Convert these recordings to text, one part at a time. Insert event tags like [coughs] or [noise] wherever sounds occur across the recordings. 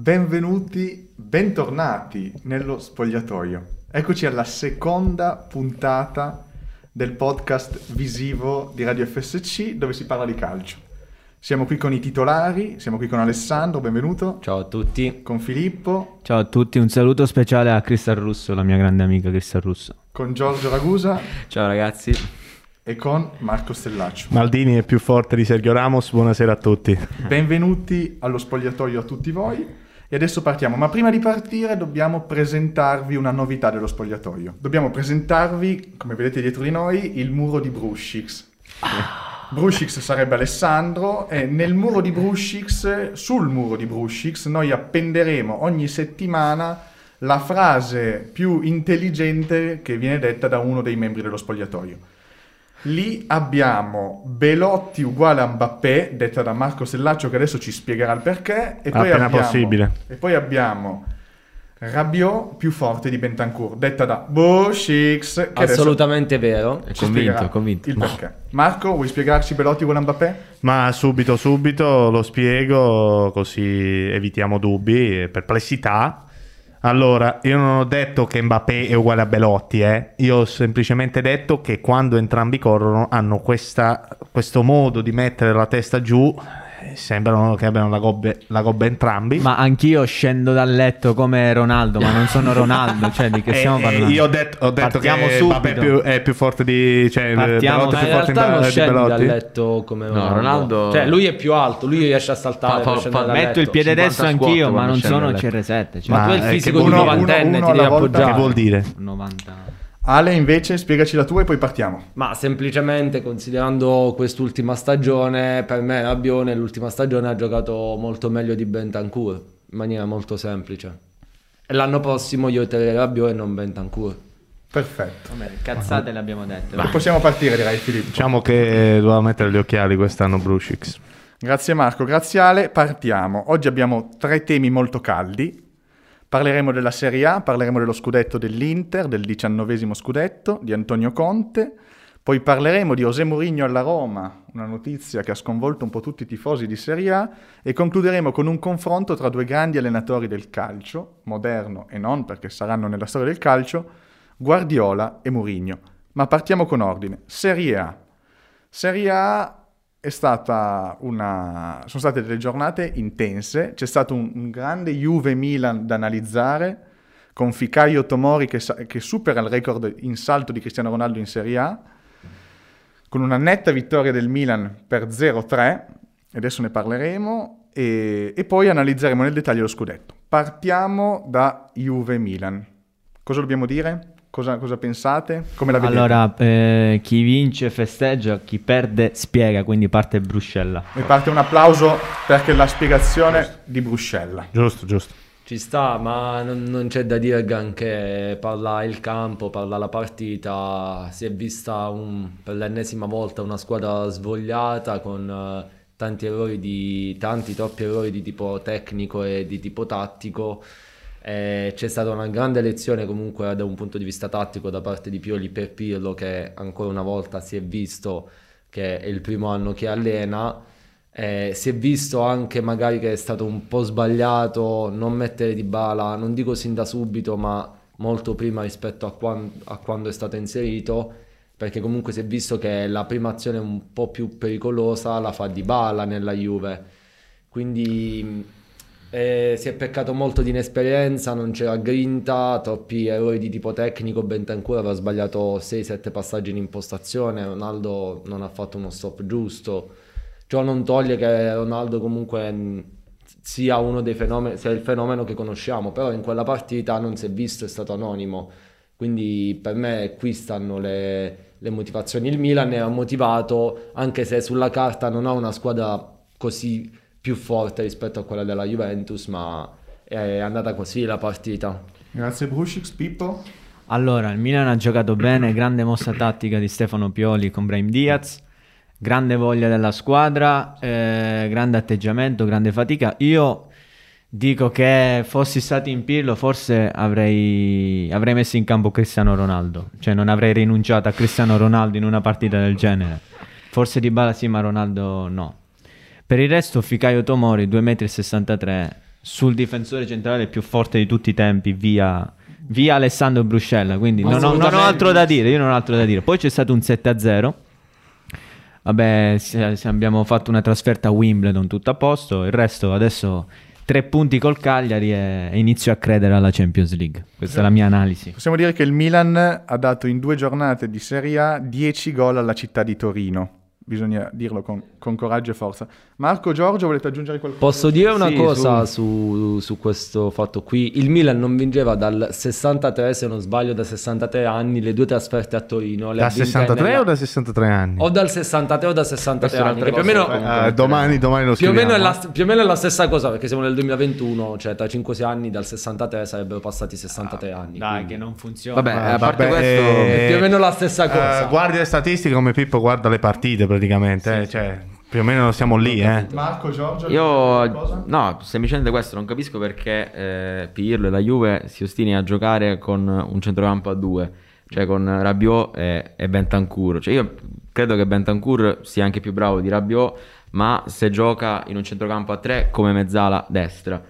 benvenuti, bentornati nello spogliatoio. Eccoci alla seconda puntata del podcast visivo di Radio FSC dove si parla di calcio. Siamo qui con i titolari, siamo qui con Alessandro, benvenuto. Ciao a tutti. Con Filippo. Ciao a tutti, un saluto speciale a Cristal Russo, la mia grande amica Cristal Russo. Con Giorgio Ragusa. Ciao ragazzi. E con Marco Stellaccio. Maldini è più forte di Sergio Ramos, buonasera a tutti. Benvenuti allo spogliatoio a tutti voi. E adesso partiamo, ma prima di partire dobbiamo presentarvi una novità dello spogliatoio. Dobbiamo presentarvi, come vedete dietro di noi, il muro di Brushix. Ah. Brushix sarebbe Alessandro e nel muro di Brushix, sul muro di Brushix, noi appenderemo ogni settimana la frase più intelligente che viene detta da uno dei membri dello spogliatoio. Lì abbiamo Belotti uguale a Mbappé, detta da Marco Sellaccio che adesso ci spiegherà il perché. E poi Appena abbiamo, possibile. E poi abbiamo Rabiot più forte di Bentancur, detta da Bushix. Assolutamente vero. È convinto, convinto. Il perché. Marco, vuoi spiegarci Belotti uguale a Mbappé? Ma subito, subito lo spiego così evitiamo dubbi e perplessità. Allora, io non ho detto che Mbappé è uguale a Belotti, eh. io ho semplicemente detto che quando entrambi corrono hanno questa, questo modo di mettere la testa giù sembrano che abbiano la gobba, la gobba entrambi. Ma anch'io scendo dal letto come Ronaldo, ma non sono Ronaldo, cioè di che [laughs] stiamo eh, parlando? io ho detto, ho detto Partiamo che subito. Mbappé è più, è più forte di... Cioè, Partiamo, Belotti Ma più in forte realtà non Belotti. dal letto come No, Ronaldo. Ronaldo- Cioè, lui è più alto, lui riesce a saltare. Fa- fa- fa- Metto il piede 50 destro squat anch'io, ma non scende sono dal letto. CR7. Cioè Ma tu hai Ma, il eh, fisico di un novantenne, uno ti devi appoggiare. Che vuol dire? 90. Ale invece spiegaci la tua e poi partiamo. Ma semplicemente considerando quest'ultima stagione, per me Rabiot nell'ultima stagione ha giocato molto meglio di Bentancur, in maniera molto semplice. E l'anno prossimo io terrei Rabiot e non Bentancur. Perfetto. Vabbè, cazzate le abbiamo dette. E possiamo partire direi Filippo. Diciamo che doveva mettere gli occhiali quest'anno Brushix. Grazie Marco, grazie Ale, partiamo. Oggi abbiamo tre temi molto caldi. Parleremo della Serie A, parleremo dello scudetto dell'Inter, del diciannovesimo scudetto di Antonio Conte, poi parleremo di José Mourinho alla Roma, una notizia che ha sconvolto un po' tutti i tifosi di Serie A, e concluderemo con un confronto tra due grandi allenatori del calcio, moderno e non perché saranno nella storia del calcio, Guardiola e Mourinho. Ma partiamo con ordine. Serie A. Serie A una... sono state delle giornate intense, c'è stato un, un grande Juve-Milan da analizzare, con Ficaio Tomori che, che supera il record in salto di Cristiano Ronaldo in Serie A, con una netta vittoria del Milan per 0-3, e adesso ne parleremo, e, e poi analizzeremo nel dettaglio lo scudetto. Partiamo da Juve-Milan. Cosa dobbiamo dire? Cosa, cosa pensate? Come la vedete? Allora, eh, chi vince festeggia, chi perde spiega, quindi parte Bruscella. Mi parte un applauso perché la spiegazione di Bruscella. Giusto, giusto. Ci sta, ma non, non c'è da dire granché. Parla il campo, parla la partita. Si è vista un- per l'ennesima volta una squadra svogliata con eh, tanti errori di tanti troppi errori di tipo tecnico e di tipo tattico. Eh, c'è stata una grande lezione comunque da un punto di vista tattico da parte di Pioli per Pirlo che ancora una volta si è visto che è il primo anno che allena. Eh, si è visto anche magari che è stato un po' sbagliato non mettere di bala, non dico sin da subito, ma molto prima rispetto a, quan- a quando è stato inserito, perché comunque si è visto che la prima azione un po' più pericolosa la fa di bala nella Juve. Quindi eh, si è peccato molto di inesperienza, non c'era grinta, troppi errori di tipo tecnico. Bentancur aveva sbagliato 6-7 passaggi in impostazione. Ronaldo non ha fatto uno stop giusto. Ciò non toglie che Ronaldo comunque mh, sia uno dei fenomeni, sia il fenomeno che conosciamo, però in quella partita non si è visto, è stato anonimo. Quindi per me qui stanno le, le motivazioni. Il Milan è motivato, anche se sulla carta non ha una squadra così più forte rispetto a quella della Juventus, ma è andata così la partita. Grazie Brushix, Pippo. Allora, il Milan ha giocato bene, grande mossa tattica di Stefano Pioli con Brahim Diaz, grande voglia della squadra, eh, grande atteggiamento, grande fatica. Io dico che fossi stato in Pirlo forse avrei, avrei messo in campo Cristiano Ronaldo, cioè non avrei rinunciato a Cristiano Ronaldo in una partita del genere. Forse di Bala sì, ma Ronaldo no. Per il resto Ficaio Tomori 2,63 m sul difensore centrale più forte di tutti i tempi, via, via Alessandro Bruscella. Quindi non ho, non ho altro da dire. Io non ho altro da dire. Poi c'è stato un 7-0. Vabbè, se- se abbiamo fatto una trasferta a Wimbledon, tutto a posto. Il resto adesso tre punti col Cagliari e, e inizio a credere alla Champions League. Questa è la mia analisi. Possiamo dire che il Milan ha dato in due giornate di Serie A 10 gol alla città di Torino. Bisogna dirlo con, con coraggio e forza. Marco Giorgio, volete aggiungere qualcosa? Posso dire una Sì, cosa su... su questo fatto qui? Il Milan non vinceva dal 63, se non sbaglio, da 63 anni, le due trasferte a Torino. le Da ha vinte 63 nella- o da 63 anni? O dal 63 o da 63 Questa è anni. Più o cosa, meno. Eh, domani, domani lo più o meno è la, più o meno è la stessa cosa, perché siamo nel 2021, cioè tra 5-6 anni dal 63 sarebbero passati 63 anni. Dai, quindi- che non funziona. Vabbè, Ah, a parte vabbè, questo, eh, È più o meno la stessa cosa. Eh, guardi le statistiche come Pippo guarda le partite praticamente, eh, cioè più o meno siamo lì, eh. Marco Giorgio, io no, semplicemente questo non capisco perché eh, Pirlo e la Juve si ostini a giocare con un centrocampo a due, cioè con Rabiot e, e Bentancur. Cioè io credo che Bentancur sia anche più bravo di Rabiot, ma se gioca in un centrocampo a tre come mezzala destra.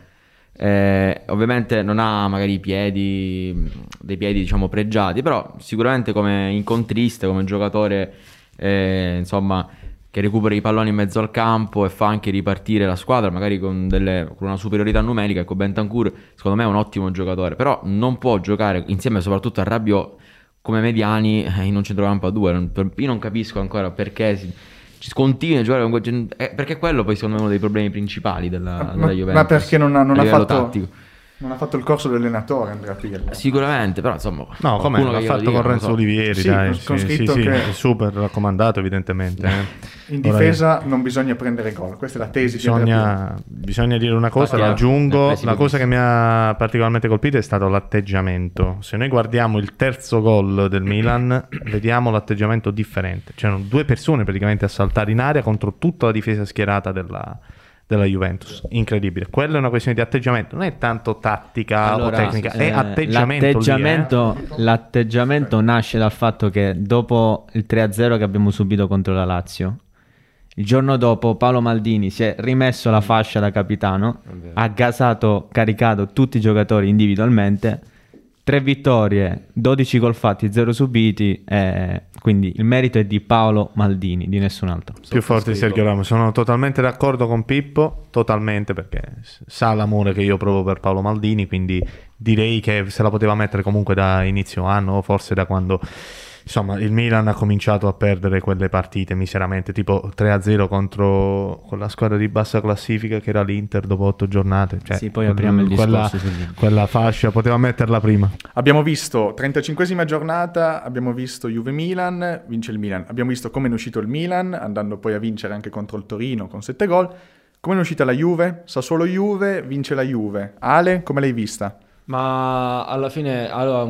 Eh, ovviamente non ha magari i piedi, dei piedi diciamo pregiati, però sicuramente come incontrista, come giocatore eh, insomma che recupera i palloni in mezzo al campo e fa anche ripartire la squadra, magari con, delle- con una superiorità numerica. Ecco, Bentancur secondo me è un ottimo giocatore, però non può giocare insieme soprattutto a Rabiot come mediani eh, in un centrocampo a due. Io non capisco ancora perché si, ci continui a giocare con quel eh, perché quello poi secondo me è uno dei problemi principali della, Ma- della Juventus. ma perché non ha, non ha fatto, tattico. Non ha fatto il corso dell'allenatore Andrea Pirlo? Sicuramente, però insomma, No, come l'ha fatto dica, con Renzo so. Olivieri, Sì, dai, con- sì, sì, sì, che- super raccomandato evidentemente. eh. In Ora difesa non bisogna prendere gol, questa è la tesi. Bisogna, bisogna dire una cosa, Infatti, la aggiungo, presi la cosa che mi ha particolarmente colpito è stato l'atteggiamento. Se noi guardiamo il terzo gol del Milan, [coughs] vediamo l'atteggiamento differente. C'erano due persone praticamente a saltare in aria contro tutta la difesa schierata della, della Juventus. Incredibile. Quella è una questione di atteggiamento, non è tanto tattica Allora, o tecnica, è eh, atteggiamento. lì, eh. l'atteggiamento, l'atteggiamento nasce dal fatto che dopo il 3-0 che abbiamo subito contro la Lazio, il giorno dopo Paolo Maldini si è rimesso la fascia da capitano, ha gasato, caricato tutti i giocatori individualmente, tre vittorie, 12 gol fatti, 0 subiti, e quindi il merito è di Paolo Maldini, di nessun altro. più forte di Sergio Ramos. Sono totalmente d'accordo con Pippo, totalmente perché sa l'amore che io provo per Paolo Maldini, quindi direi che se la poteva mettere comunque da inizio anno, o forse da quando insomma il Milan ha cominciato a perdere quelle partite miseramente, tipo 3-0 contro con la squadra di bassa classifica che era l'Inter dopo otto giornate. Cioè, Sì, poi apriamo il quella, quella fascia poteva metterla prima. Abbiamo visto 35esima giornata, abbiamo visto Juve-Milan, vince il Milan. Abbiamo visto come è uscito il Milan, andando poi a vincere anche contro il Torino con 7 gol. Come è uscita la Juve? Sassuolo Juve, vince la Juve. Ale, come l'hai vista? Ma alla fine, allora,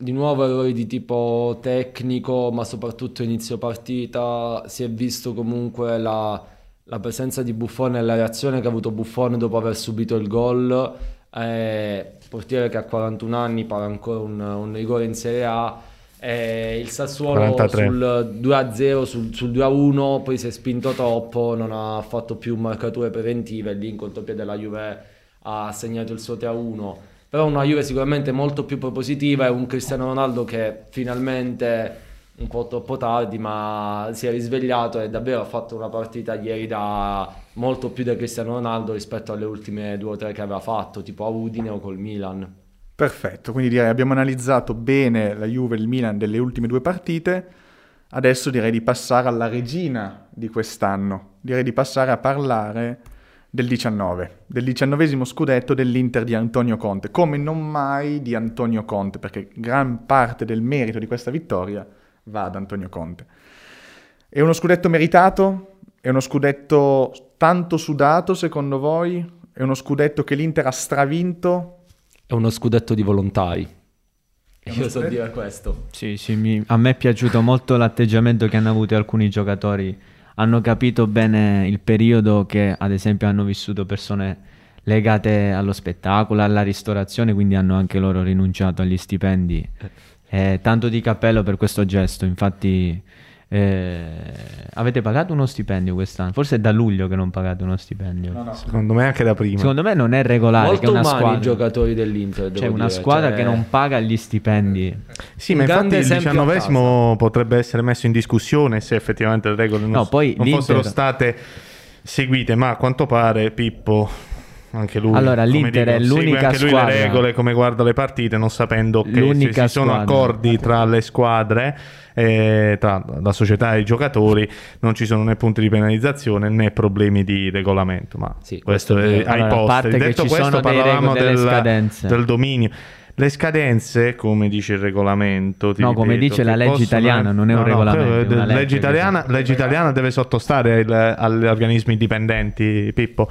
di nuovo errori di tipo tecnico, ma soprattutto inizio partita, si è visto comunque la, la presenza di Buffon e la reazione che ha avuto Buffon dopo aver subito il gol. Eh, portiere che a 41 anni para ancora un, un rigore in Serie A. Eh, il Sassuolo 43. sul 2-0, sul, sul 2-1, poi si è spinto troppo, non ha fatto più marcature preventive, lì in contropiede la Juve ha segnato il suo 3-1. Però una Juve sicuramente molto più propositiva e un Cristiano Ronaldo che finalmente, un po' troppo tardi, ma si è risvegliato e davvero ha fatto una partita ieri da molto più da Cristiano Ronaldo rispetto alle ultime due o tre che aveva fatto, tipo a Udine o col Milan. Perfetto, quindi direi abbiamo analizzato bene la Juve e il Milan delle ultime due partite. Adesso direi di passare alla regina di quest'anno. Direi di passare a parlare del 19, del diciannovesimo scudetto dell'Inter di Antonio Conte, come non mai di Antonio Conte, perché gran parte del merito di questa vittoria va ad Antonio Conte. È uno scudetto meritato? È uno scudetto tanto sudato secondo voi? È uno scudetto che l'Inter ha stravinto? È uno scudetto di volontari. Io so dire questo. Sì, sì, mi- a me è piaciuto molto l'atteggiamento che hanno avuto alcuni giocatori. Hanno capito bene il periodo che, ad esempio, hanno vissuto persone legate allo spettacolo, alla ristorazione, quindi hanno anche loro rinunciato agli stipendi. Eh, tanto di cappello per questo gesto, infatti Eh, avete pagato uno stipendio quest'anno? Forse è da luglio che non pagate uno stipendio. No, no. Secondo me anche da prima. Secondo me non è regolare che Molto una umani squadra, i giocatori dell'Inter. c'è devo una dire, squadra cioè- che non paga gli stipendi. Sì, ma infatti il diciannovesimo potrebbe essere messo in discussione se effettivamente le regole non, No, poi non l'Inter- fossero state seguite, ma a quanto pare Pippo, anche lui, Allora, l'Inter dico, è l'unica anche lui squadra- le regole, come guarda le partite, non sapendo che se L'unica ci sono accordi tra le squadre, eh, tra la società e i giocatori, non ci sono né punti di penalizzazione né problemi di regolamento. Ma Sì, questo questo è ai Allora, a posti. Detto questo, parlavamo rego- del, del dominio. Le scadenze, come dice il regolamento, No, come ripeto, dice la legge possono- italiana, non è un regolamento, quello è una legge, legge italiana, legge italiana deve sottostare agli organismi dipendenti, Pippo,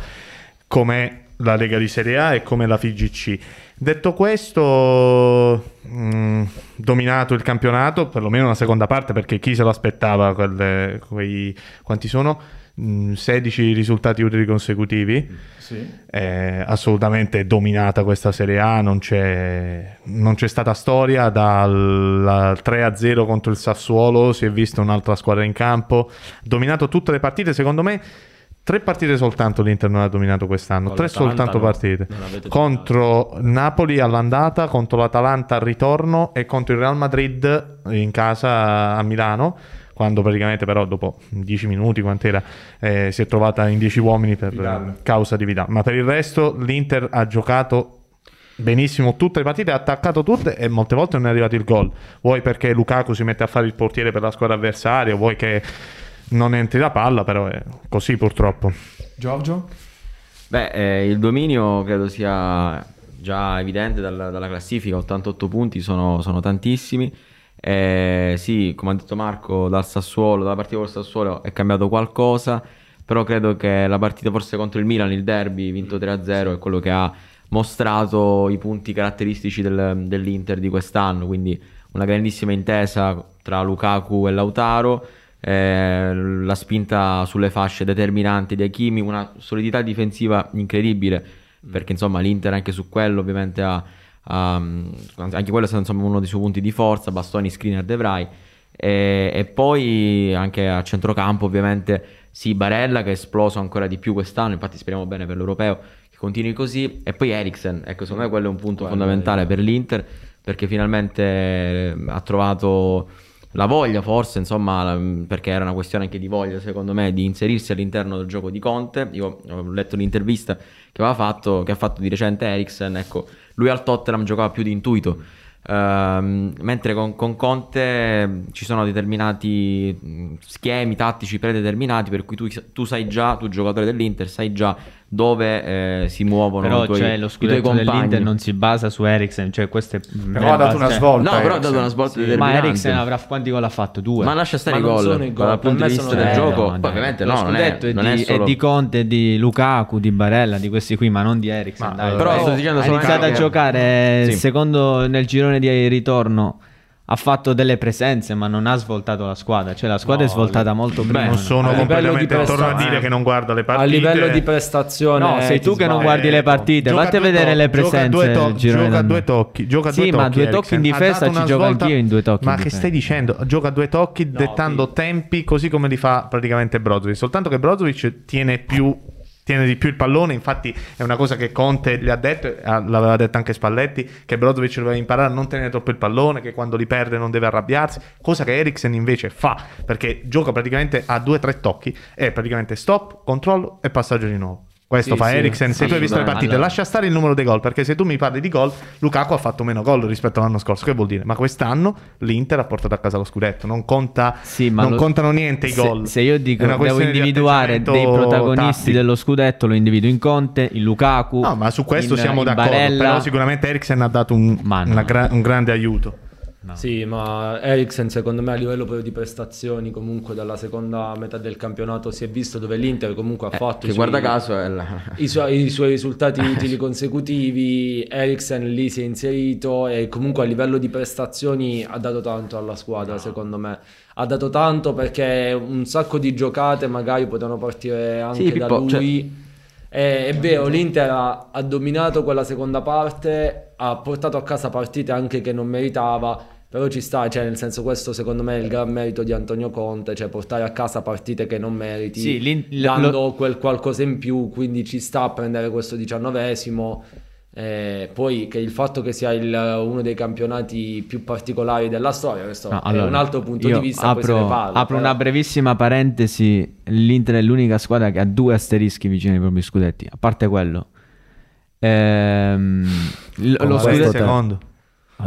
come la Lega di Serie A e come la FIGC. Detto questo, mh, dominato il campionato, perlomeno la seconda parte, perché chi se lo aspettava, quelle- quei, quanti sono? Mh, 16 risultati utili consecutivi. Sì. È assolutamente dominata questa Serie A, non c'è, non c'è stata storia dal 3-0 contro il Sassuolo, si è vista un'altra squadra in campo, dominato tutte le partite, secondo me tre partite soltanto l'Inter non ha dominato quest'anno, tre soltanto partite, contro Napoli all'andata, contro l'Atalanta al ritorno e contro il Real Madrid in casa a Milano quando praticamente però dopo 10 minuti quant'era eh, si è trovata in 10 uomini per Vidal. causa di Vidal. Ma per il resto l'Inter ha giocato benissimo tutte le partite ha attaccato tutte e molte volte non è arrivato il gol. Vuoi perché Lukaku si mette a fare il portiere per la squadra avversaria vuoi che non entri la palla però è così purtroppo Giorgio? Beh, eh, il dominio credo sia già evidente dalla, dalla classifica, 88 punti sono, sono tantissimi. Eh, sì, come ha detto Marco, dal Sassuolo, dalla partita col Sassuolo è cambiato qualcosa, però credo che la partita forse contro il Milan, il derby vinto 3-0, è quello che ha mostrato i punti caratteristici del- dell'Inter di quest'anno, quindi una grandissima intesa tra Lukaku e Lautaro, eh, la spinta sulle fasce determinante di Hakimi, una solidità difensiva incredibile, perché insomma l'Inter anche su quello ovviamente ha, ha- anche quello è stato insomma, uno dei suoi punti di forza, bastoni, screener, De Vrij. E, e poi anche a centrocampo ovviamente sì, Barella che è esploso ancora di più quest'anno, infatti speriamo bene per l'Europeo che continui così, e poi Eriksen, ecco secondo me quello è un punto Quello fondamentale per l'Inter perché finalmente eh, ha trovato la voglia forse, insomma, perché era una questione anche di voglia secondo me di inserirsi all'interno del gioco di Conte. Io ho letto l'intervista che aveva fatto, che ha fatto di recente Eriksen, ecco, lui al Tottenham giocava più di intuito. Ehm, mentre con, con Conte ci sono determinati mh, schemi tattici predeterminati per cui tu, tu sai già, tu giocatore dell'Inter, sai già dove eh, si muovono Però i tuoi, cioè, lo scudetto dell'Inter non si basa su Eriksen, cioè questo è... Però ha dato una svolta. No, però ha dato una svolta Ma determinante. Eriksen avrà quanti gol ha fatto? Due. Ma lascia stare Ma i gol sono i gol, dal punto di vista del gioco. no, ovviamente no, non è, è, non è di, solo... è di Conte, di Lukaku, di Barella, di questi qui, ma non di Eriksen. Ma, dai. eh, però Dai. sto dicendo ha iniziato a giocare Sì. secondo nel girone di ritorno. Ha fatto delle presenze, ma non ha svoltato la squadra. Cioè, la squadra No, è svoltata molto prima. non sono a completamente torno a dire che non guarda le partite A livello di prestazione, No, sei ti tu che non guardi le partite. Gioca Vatti a vedere to- le gioca presenze due to- gioca due tocchi gioca Sì, due ma tocchi, due tocchi in difesa ci svolta- anch'io in due tocchi ma che stai dicendo gioca due tocchi dettando sì. tempi così come li fa praticamente Brozovic soltanto che Brozovic tiene più tiene di più il pallone infatti è una cosa che Conte gli ha detto eh, l'aveva detto anche Spalletti che Brozovic doveva imparare a non tenere troppo il pallone che quando li perde non deve arrabbiarsi cosa che Eriksen invece fa perché gioca praticamente a due o tre tocchi e praticamente stop, controllo e passaggio di nuovo questo Sì, fa sì. Eriksen se tu hai visto le partite Allora- lascia stare il numero dei gol perché se tu mi parli di gol Lukaku ha fatto meno gol rispetto all'anno scorso che vuol dire? ma quest'anno l'Inter ha portato a casa lo scudetto non, conta, Sì, non lo- contano niente i se- gol Se, io dico una devo individuare dei protagonisti tattico. dello scudetto, lo individuo in Conte, in Lukaku. No, ma su questo in- siamo d'accordo. Barella. Però sicuramente Eriksen ha dato un, no. gra- un grande aiuto. Sì, ma Eriksen secondo me a livello proprio di prestazioni comunque dalla seconda metà del campionato si è visto dove l'Inter comunque ha Eh, fatto che i guarda suoi, la... i, suoi, i suoi risultati [laughs] utili consecutivi, Eriksen lì si è inserito e comunque a livello di prestazioni ha dato tanto alla squadra secondo me. Ha dato tanto perché un sacco di giocate magari potevano partire anche Sì, da Pippo, lui. cioè- Eh, è vero, l'Inter ha, ha dominato quella seconda parte, ha portato a casa partite anche che non meritava, Però ci sta, cioè nel senso questo secondo me è il gran merito di Antonio Conte, cioè portare a casa partite che non meriti, Sì, l'in- lo- dando quel qualcosa in più, quindi ci sta a prendere questo diciannovesimo. Eh, poi che il fatto che sia il- uno dei campionati più particolari della storia, questo No, è allora, un altro punto di vista, poi se apro, ne parla, apro una brevissima parentesi. L'Inter è l'unica squadra che ha due asterischi vicino ai propri scudetti. A parte quello, Ehm, Oh, lo il scudetto secondo.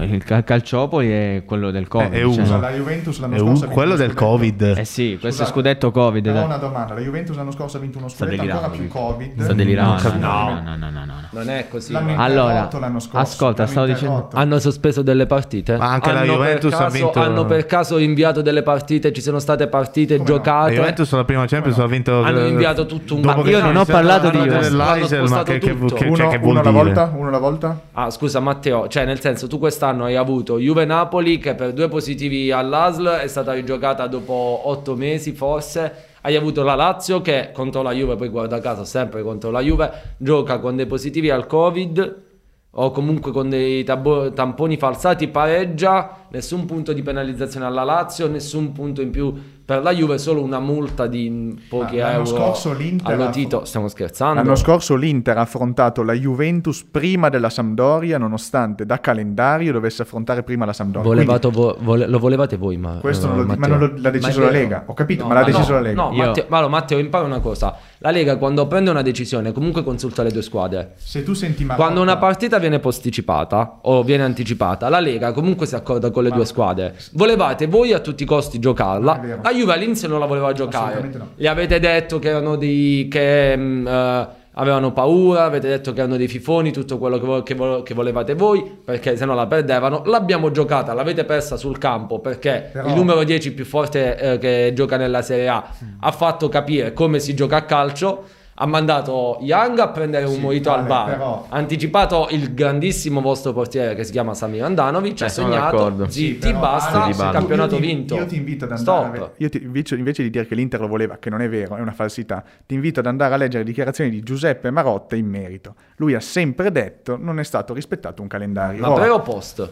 Il Cal- Calciopoli è quello del Covid. è cioè- uno. Scusa, la Juventus l'anno È scorso un- ha vinto quello del scudetto. Covid. Eh sì, questo è Scusate, scudetto Covid. Dai. una domanda, la Juventus l'anno scorso ha vinto uno Sta scudetto ancora più. Covid. Sta delirando. No, no, No. no, no, no, no, no. Non è così. Allora, scorso. ascolta, stavo dicendo-. Hanno sospeso delle partite? Ma anche la Hanno per Juventus ha caso- vinto- Hanno per caso inviato delle partite? Ci sono state partite Come no? giocate? La Juventus la prima Champions ha vinto Hanno eh, inviato tutto un- Ma io non ho parlato di la Juventus. ma che, uno, cioè, vuol uno alla dire? volta? Uno alla volta? Ah, scusa Matteo, cioè nel senso tu quest'anno hai avuto Juve-Napoli che per due positivi all'ASL è stata rigiocata dopo otto mesi forse, hai avuto la Lazio che contro la Juve, poi guarda caso sempre contro la Juve, gioca con dei positivi al Covid o comunque con dei tabbo- tamponi falsati, pareggia, nessun punto di penalizzazione alla Lazio, nessun punto in più per la Juve, solo una multa di pochi Ah, l'anno euro scorso l'Inter allo ha- Tito, stiamo scherzando? L'anno scorso l'Inter ha affrontato la Juventus prima della Sampdoria, nonostante da calendario dovesse affrontare prima la Sampdoria. Volevato vo- vole- lo volevate voi, ma Questo eh, non lo- ma Matteo. non lo- l'ha deciso è la. Lega. Ho capito, ma l'ha deciso no, la Lega. No, Io- Matteo, ma Matteo, impara una cosa. La Lega quando prende una decisione comunque consulta le due squadre. Quindi, se tu senti Marotta, Quando una partita viene posticipata o viene anticipata, la Lega comunque si accorda con le due squadre. Volevate voi a tutti i costi giocarla. La Juve all'inizio non la voleva giocare. No. Gli avete detto che erano dei che mm, eh, avevano paura, avete detto che erano dei fifoni, tutto quello che, vo- che vo- che volevate voi, perché se no la perdevano. L'abbiamo giocata, l'avete persa sul campo perché Però- il numero 10 più forte eh, che gioca nella Serie A ha fatto capire come si gioca a calcio. Ha mandato Young a prendere un Sì, morito al vale, bar. però- Ha anticipato il grandissimo vostro portiere che si chiama Samir Andanovic. Eh, ha segnato. Sì, Zitti, però, basta. Il campionato io ti- vinto. Io ti invito ad andare. a Stop. io ti- invece, invece di dire che l'Inter lo voleva, che non è vero, è una falsità, ti invito ad andare a leggere le dichiarazioni di Giuseppe Marotta in merito. Lui ha sempre detto non è stato rispettato un calendario. Ma Ora, pre o post?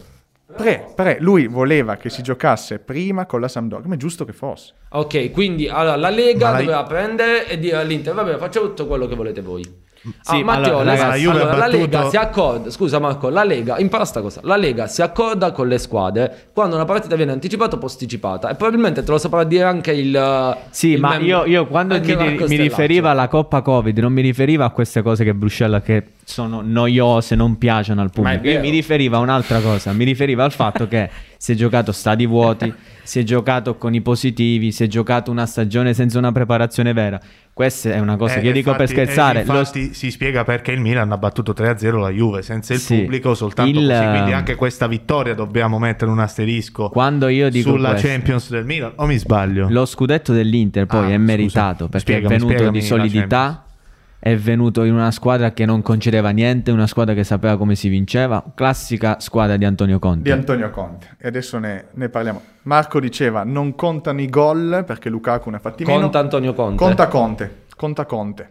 Pre, pre, lui voleva che si giocasse prima con la Sampdoria, come è giusto che fosse. Ok, quindi allora, la Lega Ma la- doveva prendere e dire all'Inter, vabbè, facciamo tutto quello che volete voi. Sì, ah, Matteo, allora, la, la allora, ha la battuto- Lega si accorda, scusa Marco, la Lega, impara sta cosa, la Lega si accorda con le squadre quando una partita viene anticipata o posticipata e probabilmente te lo saprà dire anche il... Sì, il ma membro- io, io quando mi, mi riferiva alla Coppa Covid, non mi riferiva a queste cose che Bruscella che sono noiose, non piacciono al pubblico. Io mi riferiva a un'altra cosa, mi riferiva al fatto che si è giocato stadi vuoti, [laughs] si è giocato con i positivi, si è giocato una stagione senza una preparazione vera. Questa è una cosa Eh, che io dico per infatti- scherzare. eh, Lo- infatti si spiega perché il Milan ha battuto 3-0 la Juve senza il Sì. pubblico, soltanto Il- così. Quindi anche questa vittoria dobbiamo mettere un asterisco Quando io dico sulla questo, Champions del Milan. O mi sbaglio? Lo scudetto dell'Inter poi Ah, è scusa. meritato perché Spiegami, è venuto di solidità, è venuto in una squadra che non concedeva niente, una squadra che sapeva come si vinceva, classica squadra di Antonio Conte. Di Antonio Conte. E adesso ne, ne parliamo. Marco diceva non contano i gol perché Lukaku ne ha fatti meno. Conta Antonio Conte. Conta Conte, conta Conte.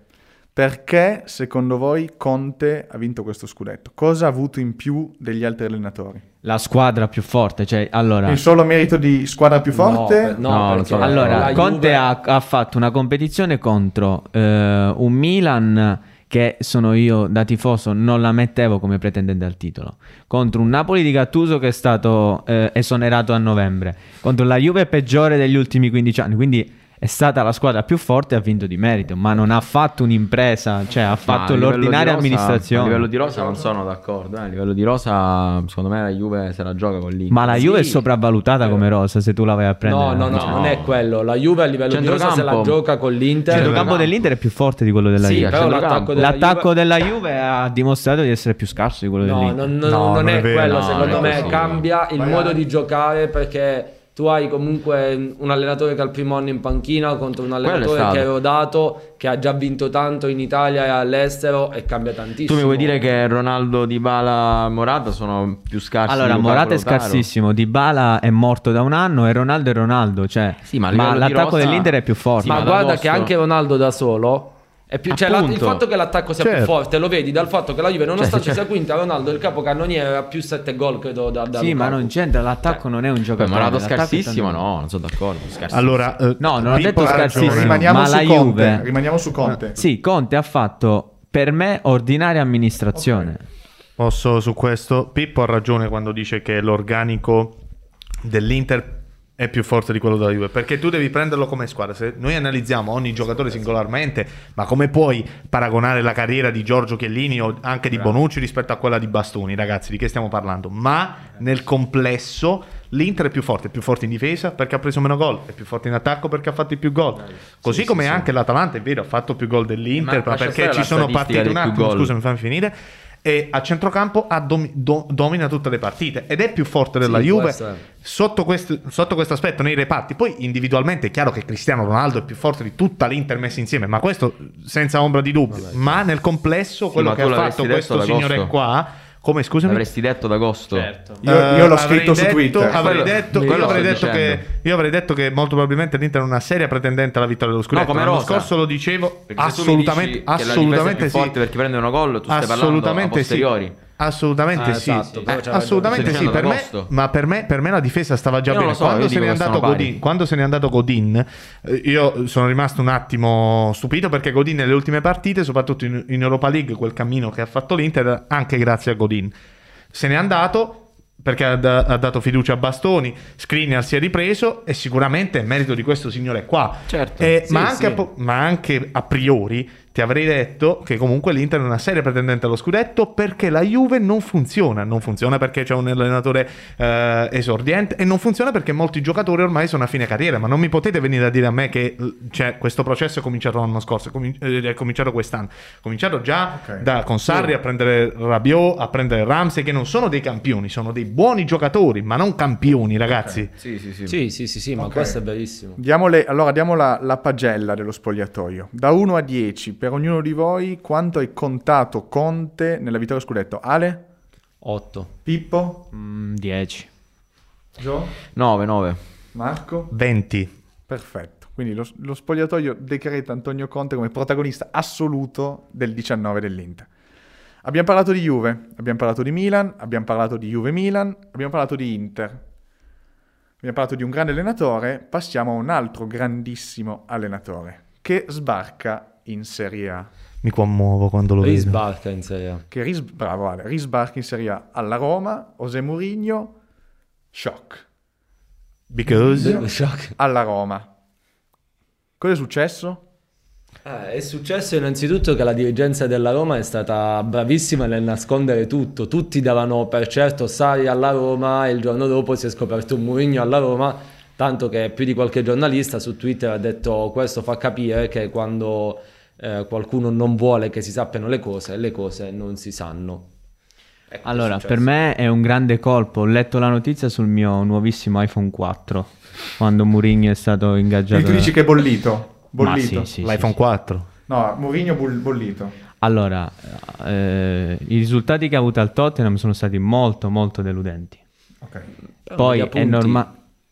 Perché secondo voi Conte ha vinto questo scudetto? Cosa ha avuto in più degli altri allenatori? La squadra più forte, cioè allora... Il solo merito di squadra più forte? No, No, perché non so. Allora, Conte Juve- ha, ha fatto una competizione contro eh, un Milan che sono io da tifoso non la mettevo come pretendente al titolo, contro un Napoli di Gattuso che è stato eh, esonerato a novembre, contro la Juve peggiore degli ultimi 15 anni, quindi è stata la squadra più forte e ha vinto di merito, ma non ha fatto un'impresa, cioè ha fatto l'ordinaria rosa- amministrazione. A livello di rosa non sono d'accordo. eh. A livello di rosa, secondo me la Juve se la gioca con l'Inter. Ma la Sì. Juve è sopravvalutata come rosa se tu la vai a prendere. No, no, no, No. non è quello. La Juve a livello di rosa se la gioca con l'Inter. Il centrocampo Centrocampo. dell'Inter è più forte di quello della Sì, Juve. però l'attacco della L'attacco Juve... della Juve ha dimostrato di essere più scarso di quello No, dell'Inter. non, non- No, non non è, è quello, No, secondo non è me cambia il Magari. modo di giocare perché tu hai comunque un allenatore che al primo anno in panchina contro un allenatore che è rodato, che ha già vinto tanto in Italia e all'estero e cambia tantissimo. Tu mi vuoi dire che Ronaldo, Dybala, Morata sono più scarsi? Allora, Morata è scarsissimo, Dybala è morto da un anno e Ronaldo è Ronaldo, cioè, Sì, ma ma l'attacco rosa- dell'Inter è più forte. Sì, ma ma guarda che anche Ronaldo da solo più, cioè, la- il fatto che l'attacco sia più Certo. forte lo vedi dal fatto che la Juve, nonostante cioè- sia quinta, Ronaldo il capocannoniere aveva più 7 gol, credo, da, da Sì, ma Lukaku. non c'entra, l'attacco non è un Beh, giocatore. ma Ronaldo scarsissimo, tanto- no, non sono d'accordo. scarsissimo. Allora, eh, No, non ho detto ha ragione. scarsissimo. Rimaniamo ma su la Conte. Juve- Rimaniamo su Conte. Sì, Conte ha fatto per me ordinaria amministrazione. Posso su questo? Pippo ha ragione quando dice che l'organico dell'Inter è più forte di quello della Juve, perché tu devi prenderlo come squadra. Se noi analizziamo ogni giocatore singolarmente, ma come puoi paragonare la carriera di Giorgio Chiellini o anche di Bonucci rispetto a quella di Bastoni, ragazzi, di che stiamo parlando? Ma nel complesso l'Inter è più forte, è più forte in difesa perché ha preso meno gol, è più forte in attacco perché ha fatto più gol. Così come anche l'Atalanta, è vero, ha fatto più gol dell'Inter, Ma perché ci sono partite un attimo, gol. scusami, fammi finire. E a centrocampo domi- do- domina tutte le partite ed è più forte della Sì, Juve sotto, quest- sotto questo aspetto nei reparti. Poi individualmente è chiaro che Cristiano Ronaldo è più forte di tutta l'Inter messa insieme, ma questo senza ombra di dubbio. ma nel complesso quello ma che ha fatto questo signore qua, come scusami? L'avresti detto ad agosto. Certo. Io- io l'ho Eh, scritto su detto- Twitter. Avrei detto, io, avrei detto che, io avrei detto che molto probabilmente l'Inter è una seria pretendente alla vittoria dello scudetto. No, come L'anno rosa. scorso lo dicevo, Perché mi dici assolutamente, che la è assolutamente più sì. forte perché prendono gol, tu stai parlando a assolutamente sì. Assolutamente Ah, sì. esatto, Eh, assolutamente sì. Per me, ma per me, per me la difesa stava già Io bene. so, quando, se. Godin, quando se n'è andato Godin, eh, io sono rimasto un attimo stupito perché Godin nelle ultime partite, soprattutto in, in Europa League, quel cammino che ha fatto l'Inter, anche grazie a Godin. Se n'è andato perché ha, da- ha dato fiducia a Bastoni, Skriniar si è ripreso e sicuramente è merito di questo signore qua. Certo. Eh, Sì, ma, anche sì. a ma anche a priori ti avrei detto che comunque l'Inter è una seria pretendente allo scudetto perché la Juve non funziona. Non funziona perché c'è un allenatore eh, esordiente e non funziona perché molti giocatori ormai sono a fine carriera. Ma non mi potete venire a dire a me che cioè, questo processo è cominciato l'anno scorso, è eh, è cominciato quest'anno. È cominciato già Ok. da, con Sarri a prendere Rabiot, a prendere Ramsey, che non sono dei campioni, sono dei buoni giocatori, ma non campioni, ragazzi. Sì, sì, sì. Sì, sì, sì, sì, ma Ok. questo è verissimo. Diamo le- allora diamo la, la pagella dello spogliatoio. Da 1 a 10, per ognuno di voi, quanto hai contato Conte nella vittoria scudetto? Ale? 8. Pippo? Mm, 10. Gio? 9, 9. Marco? 20. Perfetto. Quindi lo, lo spogliatoio decreta Antonio Conte come protagonista assoluto del 19 dell'Inter. Abbiamo parlato di Juve, abbiamo parlato di Milan, abbiamo parlato di Juve-Milan, abbiamo parlato di Inter. Abbiamo parlato di un grande allenatore, passiamo a un altro grandissimo allenatore che sbarca in Serie A. Mi commuovo quando lo vedo. Risbarca in Serie A. Che ris- bravo Ale, risbarca in Serie A alla Roma, José Mourinho, shock. Because... Shock. Alla Roma. Cosa è successo? Eh, è successo innanzitutto che la dirigenza della Roma è stata bravissima nel nascondere tutto. Tutti davano per certo Sari alla Roma e il giorno dopo si è scoperto un Mourinho alla Roma, tanto che più di qualche giornalista su Twitter ha detto questo fa capire che quando eh, qualcuno non vuole che si sappiano le cose, le cose non si sanno. Ecco, Allora, successo. per me è un grande colpo. Ho letto la notizia sul mio nuovissimo iPhone 4 quando Mourinho è stato ingaggiato. E tu dici che è bollito? Ma Bollito. sì, sì, L'iPhone sì, 4. No, Mourinho bollito. Allora, eh, i risultati che ha avuto al Tottenham sono stati molto, molto deludenti. Ok. Però Poi è normale.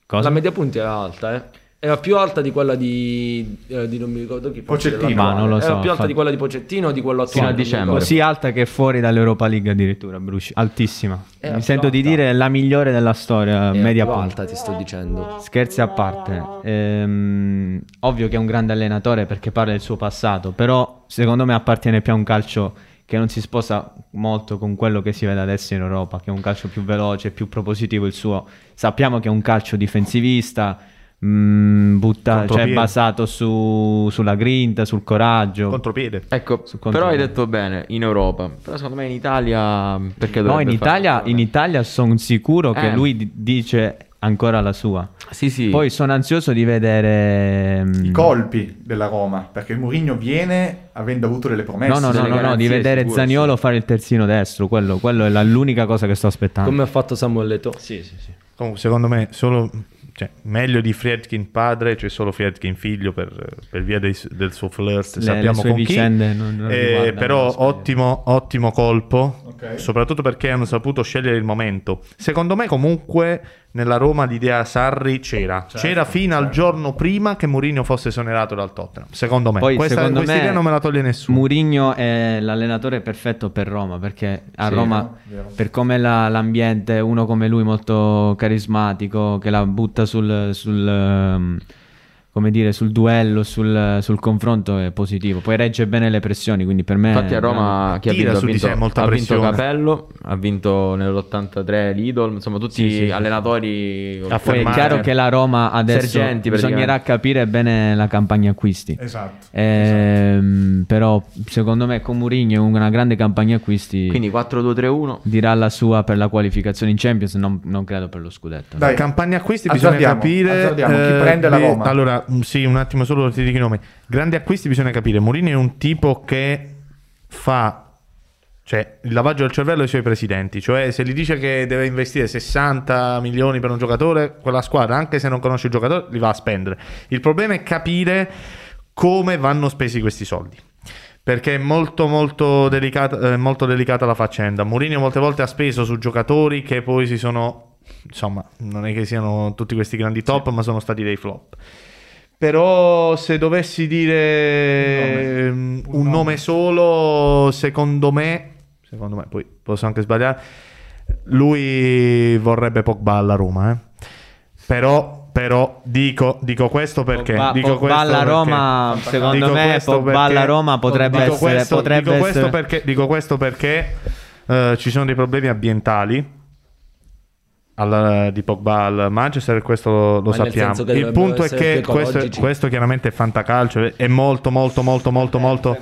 La media punti era alta, eh. Era più alta di quella di, eh, di non mi ricordo chi dell'attuale. Ma non lo Era so, più alta infatti. di quella di Pocettino o di quello Fino attuale. a non mi dicembre. Così alta che è fuori dall'Europa League addirittura, Bruci. Altissima. Era Mi sento di alta. dire la migliore della storia, Era media più alta, ti sto dicendo. Scherzi a parte, ehm, ovvio che è un grande allenatore perché parla del suo passato, però secondo me appartiene più a un calcio che non si sposa molto con quello che si vede adesso in Europa, che è un calcio più veloce, più propositivo il suo. Sappiamo che è un calcio difensivista, mm, butta- cioè Contropiede. basato su- sulla grinta, sul coraggio. Contropiede. Ecco, Su però hai detto bene, in Europa. Però secondo me in Italia... Perché No, in Italia, in Italia sono sicuro che Eh. lui di- dice ancora la sua. Sì, sì. Poi sono ansioso di vedere... mm, I colpi della Roma, perché Mourinho viene avendo avuto delle promesse. No, no, no, no, no, di vedere sicure, Zaniolo fare il terzino destro, quello, quello è la- l'unica cosa che sto aspettando. Come ha fatto Samuel Leto. Sì, sì, sì. Comunque, secondo me, solo cioè, meglio di Friedkin padre, c'è solo Friedkin figlio per, per via dei- del suo flirt. Le- sappiamo le sue con chi. non- non Eh, però ottimo, ottimo colpo. Ok. soprattutto perché hanno saputo scegliere il momento. Secondo me comunque nella Roma l'idea Sarri c'era. Certo, c'era fino al certo. giorno prima che Mourinho fosse esonerato dal Tottenham. Secondo me. Poi, Questa, secondo questa me, idea non me la toglie nessuno. Mourinho è l'allenatore perfetto per Roma perché a Sì, Roma, vero, per come la- l'ambiente, uno come lui molto carismatico, che la butta sul, sul, ehm, come dire, sul duello, sul, sul confronto è positivo. Poi regge bene le pressioni, quindi per me... Infatti a Roma chi ha vinto? Ha vinto, molta ha vinto. Capello, ha vinto nell'83 Lidl, insomma tutti Sì, sì, sì. allenatori... Poi è chiaro che la Roma adesso Sergenti, bisognerà capire bene la campagna acquisti. Esatto. Ehm, Però secondo me con Mourinho una grande campagna acquisti Quindi 4-2-3-1. dirà la sua per la qualificazione in Champions, non, non credo per lo scudetto. Dai, Campagna acquisti bisogna Azzardiamo, capire. eh, azzardiamo, chi prende la bi- Roma? Allora, sì, un attimo solo ti dico i nomi. Grandi acquisti bisogna capire. Mourinho è un tipo che fa cioè il lavaggio del cervello ai suoi presidenti, cioè se gli dice che deve investire 60 milioni per un giocatore, quella squadra, anche se non conosce il giocatore, li va a spendere. Il problema è capire come vanno spesi questi soldi. Perché è molto molto delicata, eh, molto delicata la faccenda. Mourinho molte volte ha speso su giocatori che poi si sono insomma, non è che siano tutti questi grandi top, ma sono stati dei flop. Però se dovessi dire Un nome. Un un, nome. nome solo, secondo me, secondo me, poi posso anche sbagliare, lui vorrebbe Pogba alla Roma, eh. Però, però dico, dico questo perché Pogba, dico Pogba questo alla perché- Roma, secondo Dico me questo Pogba perché- alla Roma potrebbe dico essere... questo, potrebbe dico questo essere- perché, dico questo perché eh, ci sono dei problemi ambientali al- di Pogba al Manchester questo lo, lo sappiamo. Il punto è che questo, questo chiaramente è fantacalcio, è molto molto molto molto molto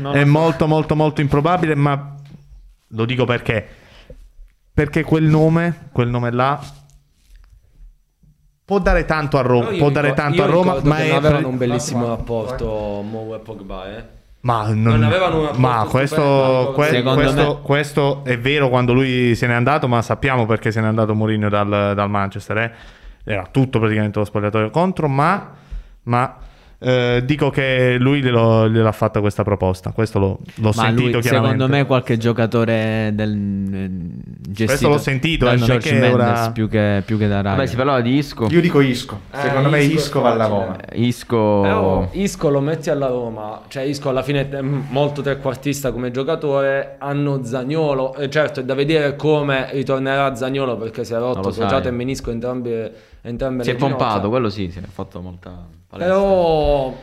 non è lo so. molto molto molto improbabile, ma lo dico perché perché quel nome, quel nome là può dare tanto a Roma, può dare ricor- tanto a Roma, ricordo ma è avevano un bellissimo rapporto Mo e Pogba, eh. Ma, non, Non avevano ma questo, que- questo, me- questo è vero quando lui se n'è andato, ma sappiamo perché se n'è andato Mourinho dal, dal Manchester. eh. Era tutto praticamente lo spogliatoio contro, ma, ma, eh, dico che lui glielo- gliel'ha fatta questa proposta. Questo l'ho, l'ho Ma sentito lui, chiaramente. secondo me qualche giocatore del eh, gestito Questo l'ho sentito, eh, non è George che Mendes ora- più che, più che da Raga. Vabbè, si parlava di Isco. Io dico Isco. Secondo Eh, me Isco Isco va alla. Roma. Eh, Isco... Però Isco lo metti alla Roma, cioè Isco alla fine è molto trequartista come giocatore, hanno Zagnolo, e certo è da vedere come ritornerà Zagnolo perché si è rotto lo crociato e menisco entrambe, entrambe Si è pompato, quello sì, si è fatto molta palestra. Però,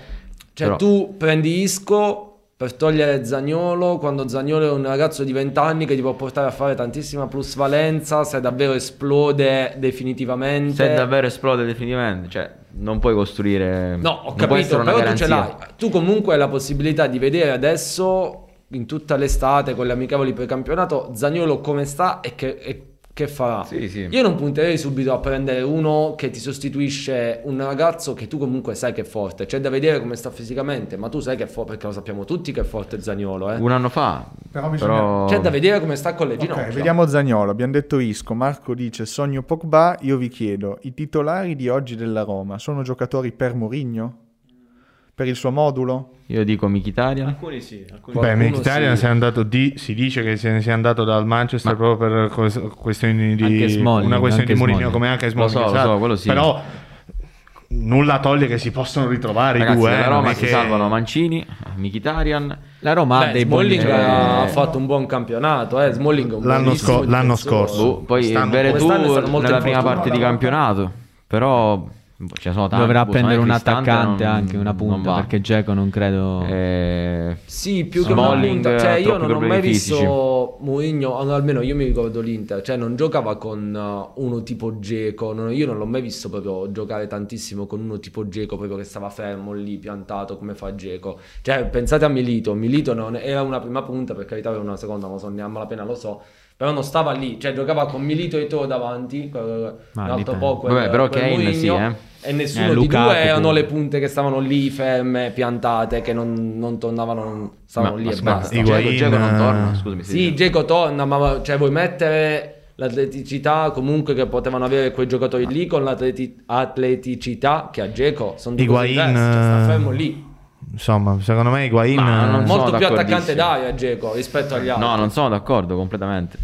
cioè, Però- tu prendi Isco per togliere Zagnolo quando Zagnolo è un ragazzo di 20 anni che ti può portare a fare tantissima plusvalenza se davvero esplode definitivamente. Se davvero esplode definitivamente, cioè non puoi costruire... No, ho capito, però tu ce garanzia. l'hai. Tu comunque hai la possibilità di vedere adesso, in tutta l'estate, con le amichevoli precampionato, Zagnolo come sta e che, e che farà. Sì, sì. Io non punterei subito a prendere uno che ti sostituisce un ragazzo che tu comunque sai che è forte. C'è da vedere come sta fisicamente, ma tu sai che è forte, perché lo sappiamo tutti che è forte Zagnolo. Eh. Un anno fa, Però bisogna- però... C'è da vedere come sta con le ginocchia. Ok, vediamo Zagnolo. Abbiamo detto Isco. Marco dice sogno Pogba. Io vi chiedo, i titolari di oggi della Roma sono giocatori per Mourinho? Per il suo modulo? Io dico Mkhitaryan. Alcuni sì, alcuni Beh, Mkhitaryan sì. si è andato di, si dice che se ne sia andato dal Manchester proprio per quest- questioni di Anche Smalling, una questione di Mourinho come anche Lo Smalling so, lo so, quello sì. però nulla toglie che si possono ritrovare Ragazzi, i due eh, la non Roma è si che- salvano Mmancini, Mkhitaryan. La Roma ha Beh, dei buoni Smalling giocatori. ha fatto un buon campionato. Eh. Smalling L'anno sco- l'anno scorso. Boh, poi Veretù nella prima parte di campionato, però ce ne sono tanti. Dovrà boh, prendere un attaccante non- anche, una punta, perché Dzeko non credo... Eh, Sì, più che una Smalling punta. Cioè, io non ho mai problemi visto Mourinho, almeno io mi ricordo l'Inter, cioè non giocava con uh, uno tipo Geco. io non l'ho mai visto proprio giocare tantissimo con uno tipo Geco, proprio che stava fermo lì, piantato come fa Geco. Cioè, pensate a Milito. Milito non era una prima punta, per carità, era una seconda, ma so, neanche malapena lo so. Però non stava lì, cioè giocava con Milito e Teo davanti, quel- Ma un altro dipende. po' quel, Vabbè, però quel Kane sì, eh. E nessuno Eh, di Lukaku due erano le punte che stavano lì ferme, piantate, che non, non tornavano, non- stavano ma, lì ma e scusa, basta. Higuain, Dzeko non eh, torna, scusami. Sì, Geco torna, ma cioè, vuoi mettere l'atleticità comunque che potevano avere quei giocatori lì con l'atleticità che ha Geco sono due cose Higuain, diverse, cioè, sta eh, fermo lì. Insomma, secondo me Higuain... Non sono Molto più attaccante d'aria Geco rispetto agli altri. No, non sono d'accordo completamente.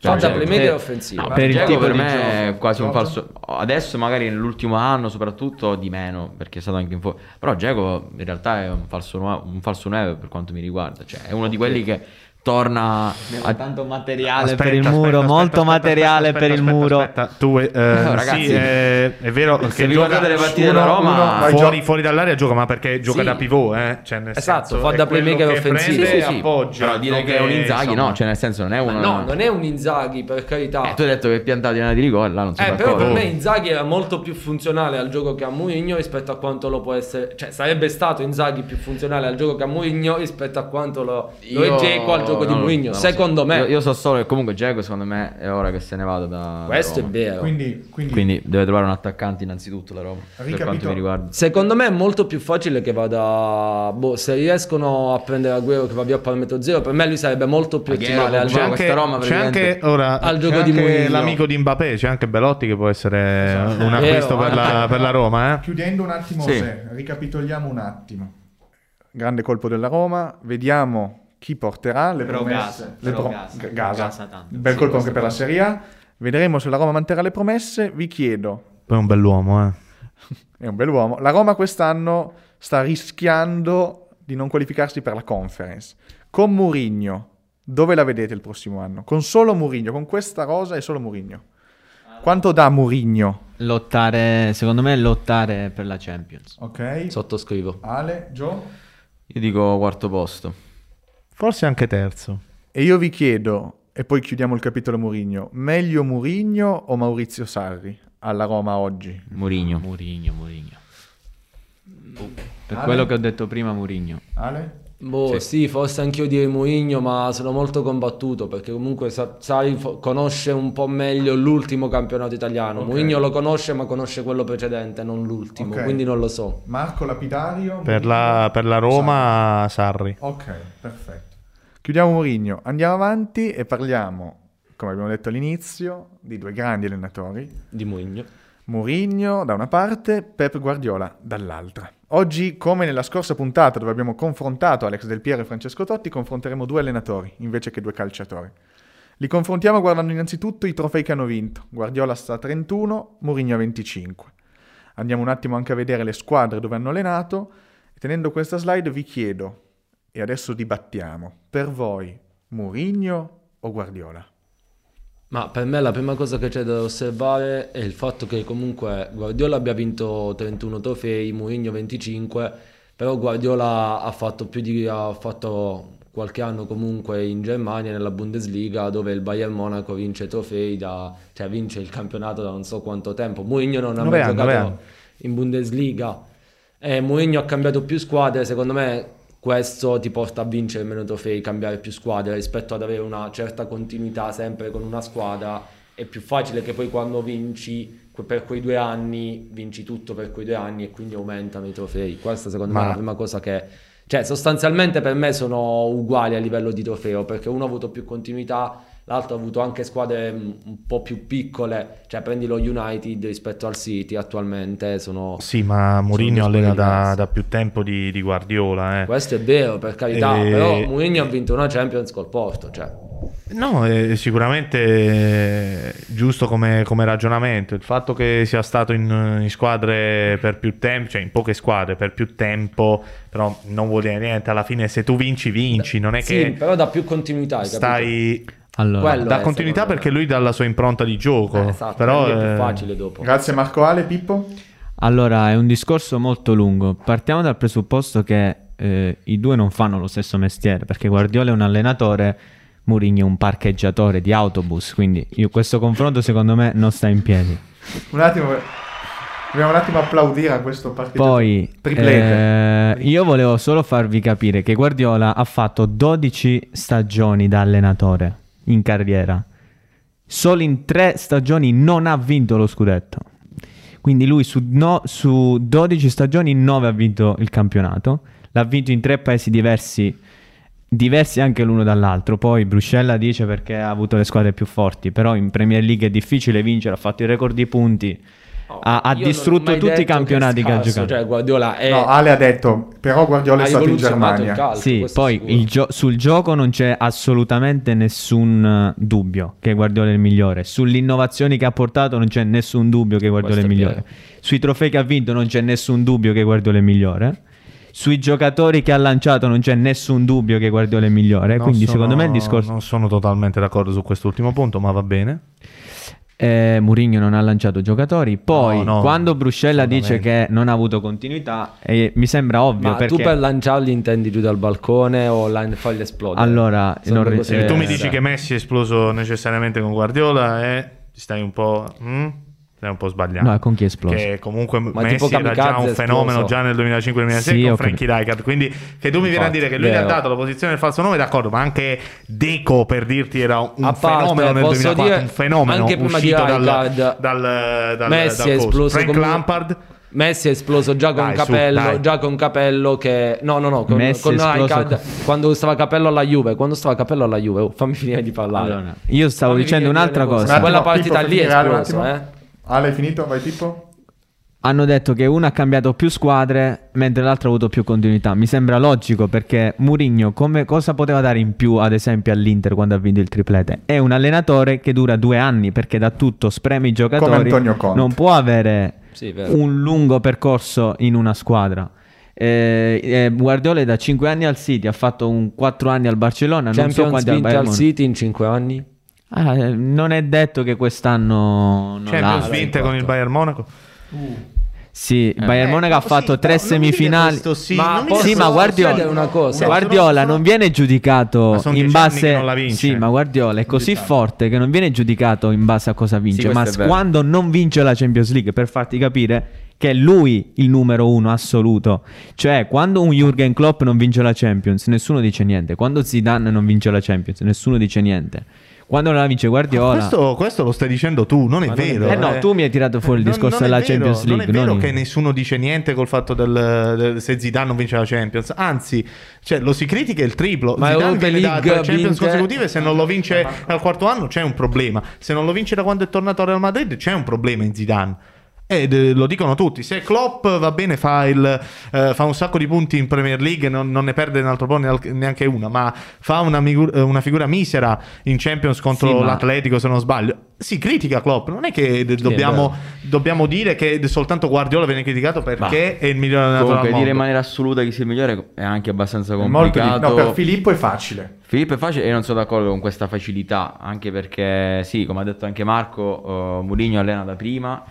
Fa da Cioè, playmaker eh, offensivo. no, per il tipo per me è quasi un falso. Adesso, magari nell'ultimo anno, soprattutto di meno, perché è stato anche in fuori. Però Dzeko in realtà è un falso, un falso 9 per quanto mi riguarda. Cioè, è uno di quelli che torna a. tanto materiale Aspetta, per il aspetta, muro, aspetta, molto aspetta, materiale aspetta, per il aspetta, muro. aspetta. Tu, eh, No, [laughs] ragazzi, sì, eh, è vero se che vi gioca guardate le partite della Roma, uno- fuori, fuori dall'area gioca, ma perché gioca Sì. da pivot, eh? Cioè, nel Esatto, senso, fa da playmaker offensivo. Sì, e sì. appoggia. Però dire che è un Inzaghi, insomma. no, cioè nel senso non è uno. no, non è un Inzaghi, per carità. Eh, tu hai detto che è piantato in di rigore, là non sono Eh, però per me Inzaghi era molto più funzionale al gioco che a Mourinho rispetto a quanto lo può essere. Cioè, sarebbe stato Inzaghi più funzionale al gioco che a Mourinho rispetto a quanto lo, lo è Dzeko al gioco di Mourinho. so. Secondo me, Io, io so solo che comunque Dzeko secondo me è ora che se ne vada da. questo da è Roma. vero. Quindi, quindi, Quindi deve trovare un attaccante innanzitutto la Roma. Per Ricapito- quanto mi riguarda. Secondo me è molto più facile che vada. Boh, se riescono a prendere Agüero che va via a parametro zero, per me lui sarebbe molto più ottimale al gioco. questa Roma, c'è anche ora al c'è gioco di anche Mourinho. l'amico di Mbappé, c'è anche Belotti che può essere un Vero, acquisto per la, anche- per la Roma. Eh? chiudendo un attimo, Sì. se, ricapitoliamo un attimo. Grande colpo della Roma, vediamo chi porterà le Però promesse. Gasa, le pro- Gasa, G- Gasa. Gasa tanto. Bel Sì, colpo anche per la Serie A. Vedremo se la Roma manterrà le promesse. Vi chiedo, Poi è un bell'uomo, eh. [laughs] è un bell'uomo, la Roma quest'anno sta rischiando di non qualificarsi per la conference. Con Mourinho, dove la vedete il prossimo anno? Con solo Mourinho, con questa rosa e solo Mourinho. Quanto dà Mourinho? Lottare, secondo me lottare per la Champions. Ok. Sottoscrivo. Ale, Joe? Io dico quarto posto. Forse anche terzo. E io vi chiedo, e poi chiudiamo il capitolo Mourinho, meglio Mourinho o Maurizio Sarri alla Roma oggi? Mourinho. Murigno, Murigno. Per Ale? quello che ho detto prima, Murigno. Ale? Boh, sì. forse anch'io direi Mourinho, ma sono molto combattuto perché comunque Sa- Sarri fo- conosce un po' meglio l'ultimo campionato italiano. Ok. Mourinho lo conosce, ma conosce quello precedente, non l'ultimo, Ok. quindi non lo so. Marco Lapidario? Per la, per la Roma, Sarri. Ok, perfetto. Chiudiamo Mourinho, andiamo avanti e parliamo, come abbiamo detto all'inizio, di due grandi allenatori. Di Mourinho. Mourinho da una parte, Pep Guardiola dall'altra. Oggi, come nella scorsa puntata dove abbiamo confrontato Alex Del Piero e Francesco Totti, confronteremo due allenatori invece che due calciatori. Li confrontiamo guardando innanzitutto i trofei che hanno vinto. Guardiola sta a 31, Mourinho a 25. Andiamo un attimo anche a vedere le squadre dove hanno allenato tenendo questa slide vi chiedo, e adesso dibattiamo, per voi Mourinho o Guardiola? Ma per me la prima cosa che c'è da osservare è il fatto che comunque Guardiola abbia vinto 31 trofei, Mourinho 25, però Guardiola ha fatto più di ha fatto qualche anno comunque in Germania nella Bundesliga dove il Bayern Monaco vince trofei da cioè vince il campionato da non so quanto tempo. Mourinho non ha mai giocato in Bundesliga. E Mourinho ha cambiato più squadre, secondo me questo ti porta a vincere meno trofei, cambiare più squadre rispetto ad avere una certa continuità sempre con una squadra. È più facile che poi quando vinci per quei due anni, vinci tutto per quei due anni e quindi aumentano i trofei. Questa secondo me è Ma- la prima cosa che... Cioè sostanzialmente per me sono uguali a livello di trofeo perché uno ha avuto più continuità, l'altro ha avuto anche squadre mm, un po' più piccole, cioè prendi lo United rispetto al City attualmente sono... Sì, ma Mourinho allena da, da più tempo di, di Guardiola. Eh. Questo è vero, per carità, E- però Mourinho ha vinto una Champions col Porto, cioè. No, è sicuramente giusto come, come ragionamento. Il fatto che sia stato in, in squadre per più tempo, cioè in poche squadre per più tempo, però non vuol dire niente. Alla fine, se tu vinci, vinci. Non è Sì, che però dà più continuità, hai capito? Allora, Quello Da è, continuità secondo perché lui dà la sua impronta di gioco. Eh, esatto, però quindi è più facile dopo. Grazie Marco Ale, Pippo? allora, è un discorso molto lungo. Partiamo dal presupposto che eh, i due non fanno lo stesso mestiere, perché Guardiola è un allenatore, Mourinho è un parcheggiatore di autobus, quindi io- questo confronto secondo me non sta in piedi. Un attimo, dobbiamo un attimo applaudire a questo parcheggio. Poi, eh, io volevo solo farvi capire che Guardiola ha fatto 12 stagioni da allenatore in carriera. Solo in 3 stagioni non ha vinto lo scudetto. Quindi lui su, no- su 12 stagioni 9 ha vinto il campionato. L'ha vinto in tre paesi diversi, diversi anche l'uno dall'altro. Poi Bruscella dice perché ha avuto le squadre più forti, però in Premier League è difficile vincere, ha fatto il record di punti. Ha, ha ho distrutto tutti i campionati che, ha giocato. Cioè, Guardiola è... No, Ale ha detto, però Guardiola è ha stato in Germania. calcio, Sì, poi gio- sul gioco non c'è assolutamente nessun eh, dubbio che Guardiola è il migliore. Sulle innovazioni che ha portato non c'è nessun dubbio che Guardiola è il Questo è migliore. Sui trofei che ha vinto non c'è nessun dubbio che Guardiola è il migliore. Sui giocatori che ha lanciato non c'è nessun dubbio che Guardiola è il migliore. Non Quindi sono- secondo me il discorso... Non sono totalmente d'accordo su quest'ultimo punto, ma va bene. Eh, Mourinho non ha lanciato giocatori. Poi, No, no, quando Bruscella dice che non ha avuto continuità, eh, mi sembra ovvio Ma perché. tu per lanciarli intendi giù dal balcone o la- farli esplodere? Allora, non eh, Se tu mi diverse. dici che Messi è esploso necessariamente con Guardiola e ti stai un po'... mm? Stai un po' sbagliando. No, con chi è esploso? Che comunque Ma Messi era già un è fenomeno esploso. già nel 2005-2006 Sì, con Frankie Rijkaard. Quindi che tu mi vieni a dire che lui gli ha vero. dato la posizione del falso nome, d'accordo, ma anche Deco per dirti era un A parte, fenomeno nel posso 2004, dire, un fenomeno anche prima di uscito dal, dal, dal, Messi dal è esploso Frank come- Lampard Messi è esploso già con Dai, su, Capello, dai. già con Capello che no, no, no, con, Messi con è con- quando stava Capello alla Juve, quando stava Capello alla Juve, oh, fammi finire di parlare. Allora, io stavo Fammi dicendo un'altra cosa. cose. Quella partita lì è attimo. eh. Ale, hai finito? Vai Pippo? Hanno detto che uno ha cambiato più squadre mentre l'altro ha avuto più continuità. Mi sembra logico perché Mourinho come cosa poteva dare in più ad esempio all'Inter quando ha vinto il triplete? È un allenatore che dura due anni perché dà tutto, spreme i giocatori. Antonio Conte. Non può avere Sì, vero. un lungo percorso in una squadra. Eh, eh, Guardiola è da 5 anni al City, ha fatto un 4 anni al Barcellona, non so Champions quanti al Bayern al. City in 5 anni. Ah, eh, non è detto che quest'anno non Champions l'ha. vinte con il Bayern Monaco Sì, il Bayern Eh, Monaco ha fatto tre mi dire semifinali. questo, sì, Ma posso- Sì, ma Guardiola, chiedere una cosa? Guardiola non viene giudicato in base la vince. Sì, ma Guardiola è così forte che non viene giudicato in base a cosa vince, questo ma quando non vince la Champions League per farti capire che è lui il numero uno assoluto. Cioè, quando un Jürgen Klopp non vince la Champions, nessuno dice niente. Quando Zidane non vince la Champions, nessuno dice niente. Quando non la vince Guardiola Questo, questo lo stai dicendo tu, non è non è vero. Eh no, tu mi hai tirato fuori il Non- discorso non è della vero, Champions League, Non è vero non io. che nessuno dice niente col fatto del, del- se Zidane non vince la Champions. Anzi, cioè, lo si critica il triplo. Ma Zidane viene da Champions vinte- consecutive, se non lo vince al quarto anno c'è un problema. Se non lo vince da quando è tornato al Real Madrid c'è un problema in Zidane. Eh, lo dicono tutti. Se Klopp va bene, fa, il, eh, fa un sacco di punti in Premier League, non, non ne perde un altro po' neanche una, ma fa una, migu- eh, una figura misera in Champions contro Sì, ma- l'Atletico, se non sbaglio. Si critica Klopp, non è che d- è dobbiamo, dobbiamo dire che soltanto Guardiola viene criticato perché è il migliore allenatore Comunque al dire in maniera assoluta chi sia il migliore è anche abbastanza molto di- complicato. No, per Filippo è facile. Filippo è facile e io non sono d'accordo con questa facilità, anche perché sì, come ha detto anche Marco, uh, Mourinho allena da prima,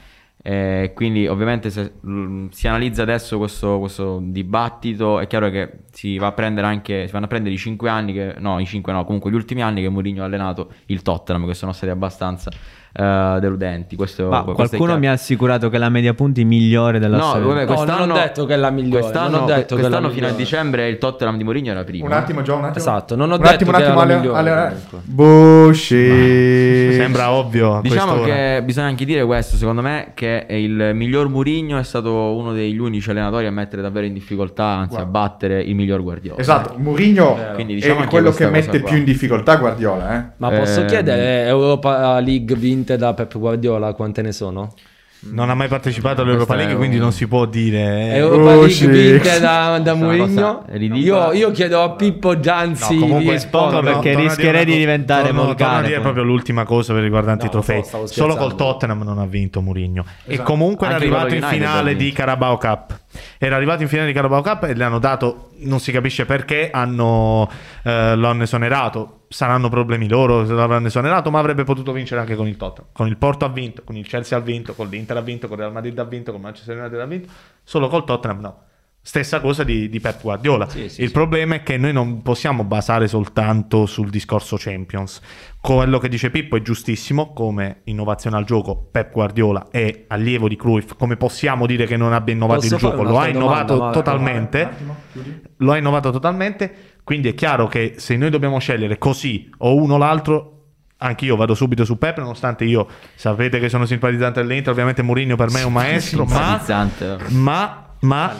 eh, quindi ovviamente se mm, si analizza adesso questo, questo dibattito è chiaro che si va anche, si vanno a prendere i 5 anni, che, no i 5 no, comunque gli ultimi anni che Mourinho ha allenato il Tottenham, che sono stati abbastanza eh, deludenti. Questo, Ma è qualcuno mi ha assicurato che la media punti migliore della No, storia. vabbè, No, non quest'anno, ho detto che è la migliore, Quest'anno, non ho detto che è la quest'anno fino a dicembre il Tottenham di Mourinho era primo. Un attimo, Gio, un attimo. Esatto, non ho un detto attimo, un che attimo, era la Ale, migliore, Ale- comunque. Bullshit. Sembra ovvio. Diciamo che bisogna anche dire questo, secondo me, che è il miglior Mourinho è stato uno degli unici allenatori a mettere davvero in difficoltà, anzi a battere il miglior Guardiola. Esatto, Mourinho Quindi è diciamo anche quello che mette qua. più in difficoltà Guardiola, eh. Ma posso Ehm, chiedere Europa League vinte da Pep Guardiola quante ne sono? Non ha mai partecipato all'Europa League, un- quindi non si può dire. eh. Europa Oh, League sì. vinte da, da Mourinho? Io, io chiedo a Pippo Gianzi No, comunque di rispondere. no, perché torno rischierei di diventare torno- torno a dire proprio l'ultima cosa per riguardanti No, i trofei. Solo col Tottenham non ha vinto Mourinho. E Esatto. comunque era Anche arrivato con in finale di. Carabao Cup. Era arrivato in finale di Carabao Cup e le hanno dato, non si capisce perché, hanno, eh, lo hanno esonerato. Saranno problemi loro se l'avranno esonerato, ma avrebbe potuto vincere anche con il Tottenham. Con il Porto ha vinto, con il Chelsea ha vinto, con l'Inter ha vinto, con il Real Madrid ha vinto, con Manchester United ha vinto. Solo col Tottenham no. Stessa cosa di, di Pep Guardiola. Sì, sì, il sì. problema è che noi non possiamo basare soltanto sul discorso Champions. Quello che dice Pippo è giustissimo, come innovazione al gioco Pep Guardiola è allievo di Cruyff, come possiamo dire che non abbia innovato Posso il gioco? Lo ha domanda, innovato Marco? totalmente. Lo ha innovato totalmente, quindi è chiaro che se noi dobbiamo scegliere così o uno o l'altro, anche io vado subito su Pep, nonostante io sapete che sono simpatizzante dell'Inter, ovviamente Mourinho per me è un maestro, ma, ma, ma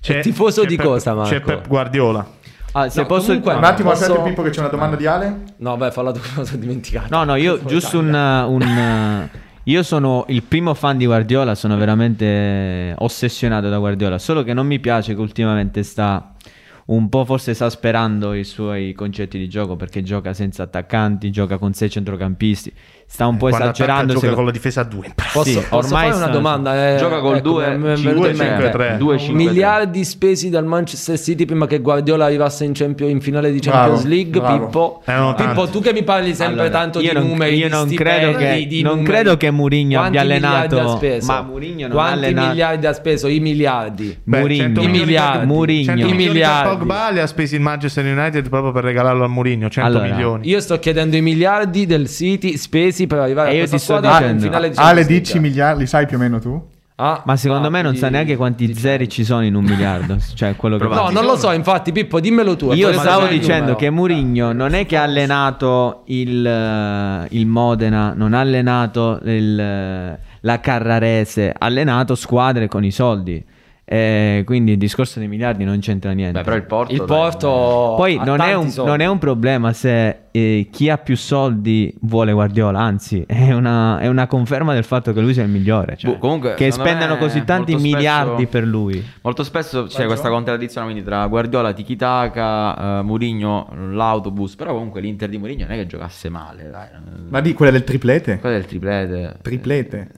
c'è, tifoso c'è di Pep- cosa, Marco? C'è Pep Guardiola. Ah, se No, posso... comunque- Un attimo, Posso- aspetta Pippo che c'è una domanda di Ale. No, beh, falla tu, [laughs] sono dimenticato. No, no, io giusto un... un, eh, Io sono il primo fan di Guardiola, sono veramente ossessionato da Guardiola, solo che non mi piace che ultimamente sta un po' forse esasperando i suoi concetti di gioco perché gioca senza attaccanti, gioca con sei centrocampisti, sta un po' Quando esagerando. gioca seco- con la difesa a due. Posso, Sì, posso ormai fare una domanda? Eh, Gioca col ecco, due, mi è cinque, venuto in cinque, mente. tre. 2 5 Miliardi spesi dal Manchester City prima che Guardiola arrivasse in, Champions- in finale di Champions Bravo, League. bravo. Pippo, Erano Pippo, tu che mi parli sempre Allora, tanto di non, numeri, io di non credo che, di non numeri. credo che Mourinho Quanti abbia miliardi ha allenato speso? ma Mourinho non Quanti allenato miliardi ha speso? I miliardi. Beh, Mourinho. 100 I miliardi. 100 I miliardi. Pogba li ha spesi il Manchester United proprio per regalarlo a Mourinho, 100 Allora, milioni. Io sto chiedendo i miliardi del City spesi per arrivare E a questa squadra in dicendo- finale di Ale Champions League. 10 miliardi, li sai più o meno tu? Ah, ma secondo ah, me non sa neanche quanti zeri ci sono in un miliardo [laughs] cioè quello che No, non lo so, infatti, Pippo, dimmelo tu. Io stavo dicendo numero. che Mourinho non è che ha allenato il, eh, il Modena, non ha allenato il, eh, la Carrarese, ha allenato squadre con i soldi. Eh, quindi il discorso dei miliardi non c'entra niente. Beh, però il Porto Il dai, Porto Poi non è, un, non è un problema se eh, chi ha più soldi vuole Guardiola, anzi è una, è una conferma del fatto che lui sia il migliore. cioè, Boh, comunque, che spendano così tanti molto spesso- miliardi per lui. Molto spesso c'è questa contraddizione quindi tra Guardiola, Tiki-Taka, eh, Mourinho, l'autobus, però comunque l'Inter di Mourinho non è che giocasse male, dai. Ma di quella del triplete? Quello è il triplete. Triplete.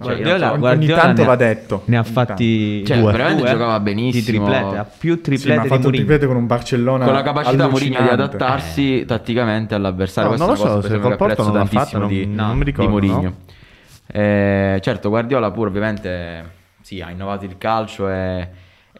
Cioè, io Guardiola, so, ogni tanto ha- va detto. Ne ha fatti Cioè, due, veramente due, giocava Di benissimo. triplete, ha più Sì, triplete ha di fatto triplete con un Barcellona con la capacità Mourinho di adattarsi tatticamente all'avversario. No, non lo so, se col Porto non l'ha fatto, tantissimo non- di, non mi di ricordo, Mourinho. no? Eh, certo, Guardiola pure ovviamente sì, ha innovato il calcio e,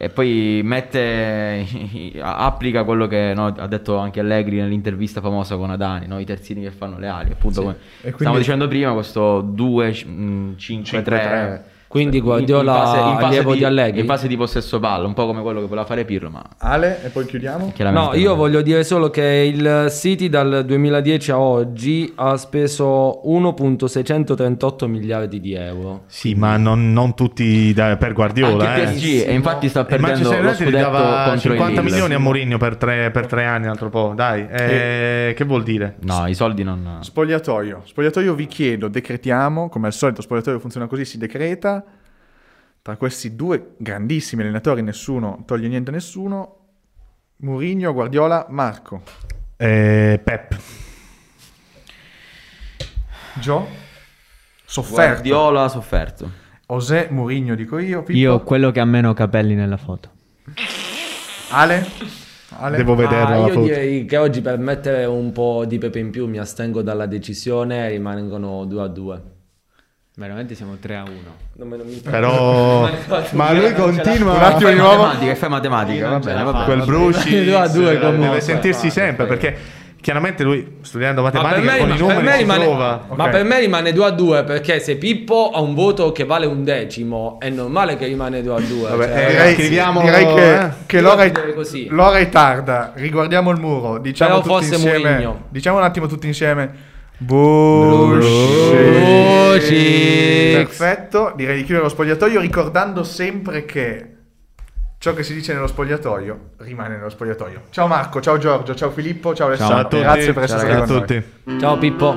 e poi mette, [laughs] applica quello che no, ha detto anche Allegri nell'intervista famosa con Adani, no? i terzini che fanno le ali. Appunto, come E quindi- stavo dicendo prima, questo 2-5-3. Quindi Guardiola allievo di Allegri? in fase di possesso palla, un po' come quello che voleva fare Pirlo, ma Ale, e poi chiudiamo. No, io voglio dire solo che il City dal 2010 a oggi ha speso 1.638 miliardi di euro. Sì, ma non, non tutti da- per Guardiola. anche eh. PSG e infatti sta perdendo lo scudetto dava contro 50 il Lille. milioni a Mourinho per tre, per tre anni, un altro po'. Dai, eh, che vuol dire? No, i soldi non... Spogliatoio. Spogliatoio vi chiedo, decretiamo, come al solito spogliatoio funziona così, si decreta. Tra questi due grandissimi allenatori nessuno toglie niente a nessuno. Mourinho, Guardiola, Marco. Eh, Pep. Gio? Sofferto. Guardiola ha sofferto. José Mourinho dico io. Pippo? Io quello che ha meno capelli nella foto. Ale? Ale? Devo vederla Ah, la io foto. direi che oggi per mettere un po' di pepe in più mi astengo dalla decisione e rimangono 2 a 2. Veramente siamo 3 a 1. Non me, non mi Però... [laughs] ma lui Un continua... attimo di nuovo. Matematica, fai matematica, va bene, va. Quel Bruci deve comunque. sentirsi sempre perché chiaramente lui studiando Ma per, matematica me, con per si rimane, trova. ma per me rimane 2 a 2 perché se Pippo ha un voto che vale un decimo è normale che rimane 2 a 2. Vabbè, cioè, eh, Direi, scriviamo- direi che, eh. che l'ora, è, l'ora è tarda. Riguardiamo il muro. Diciamo Però tutti forse insieme. Diciamo un attimo tutti insieme. Bullshit. Bullshit. Perfetto. Direi di chiudere lo spogliatoio ricordando sempre che ciò che si dice nello spogliatoio rimane nello spogliatoio. Ciao Marco, ciao Giorgio, ciao Filippo, ciao Ciao a Alessandro. tutti. Grazie per Ciao essere stati a con noi. tutti. Ciao Pippo.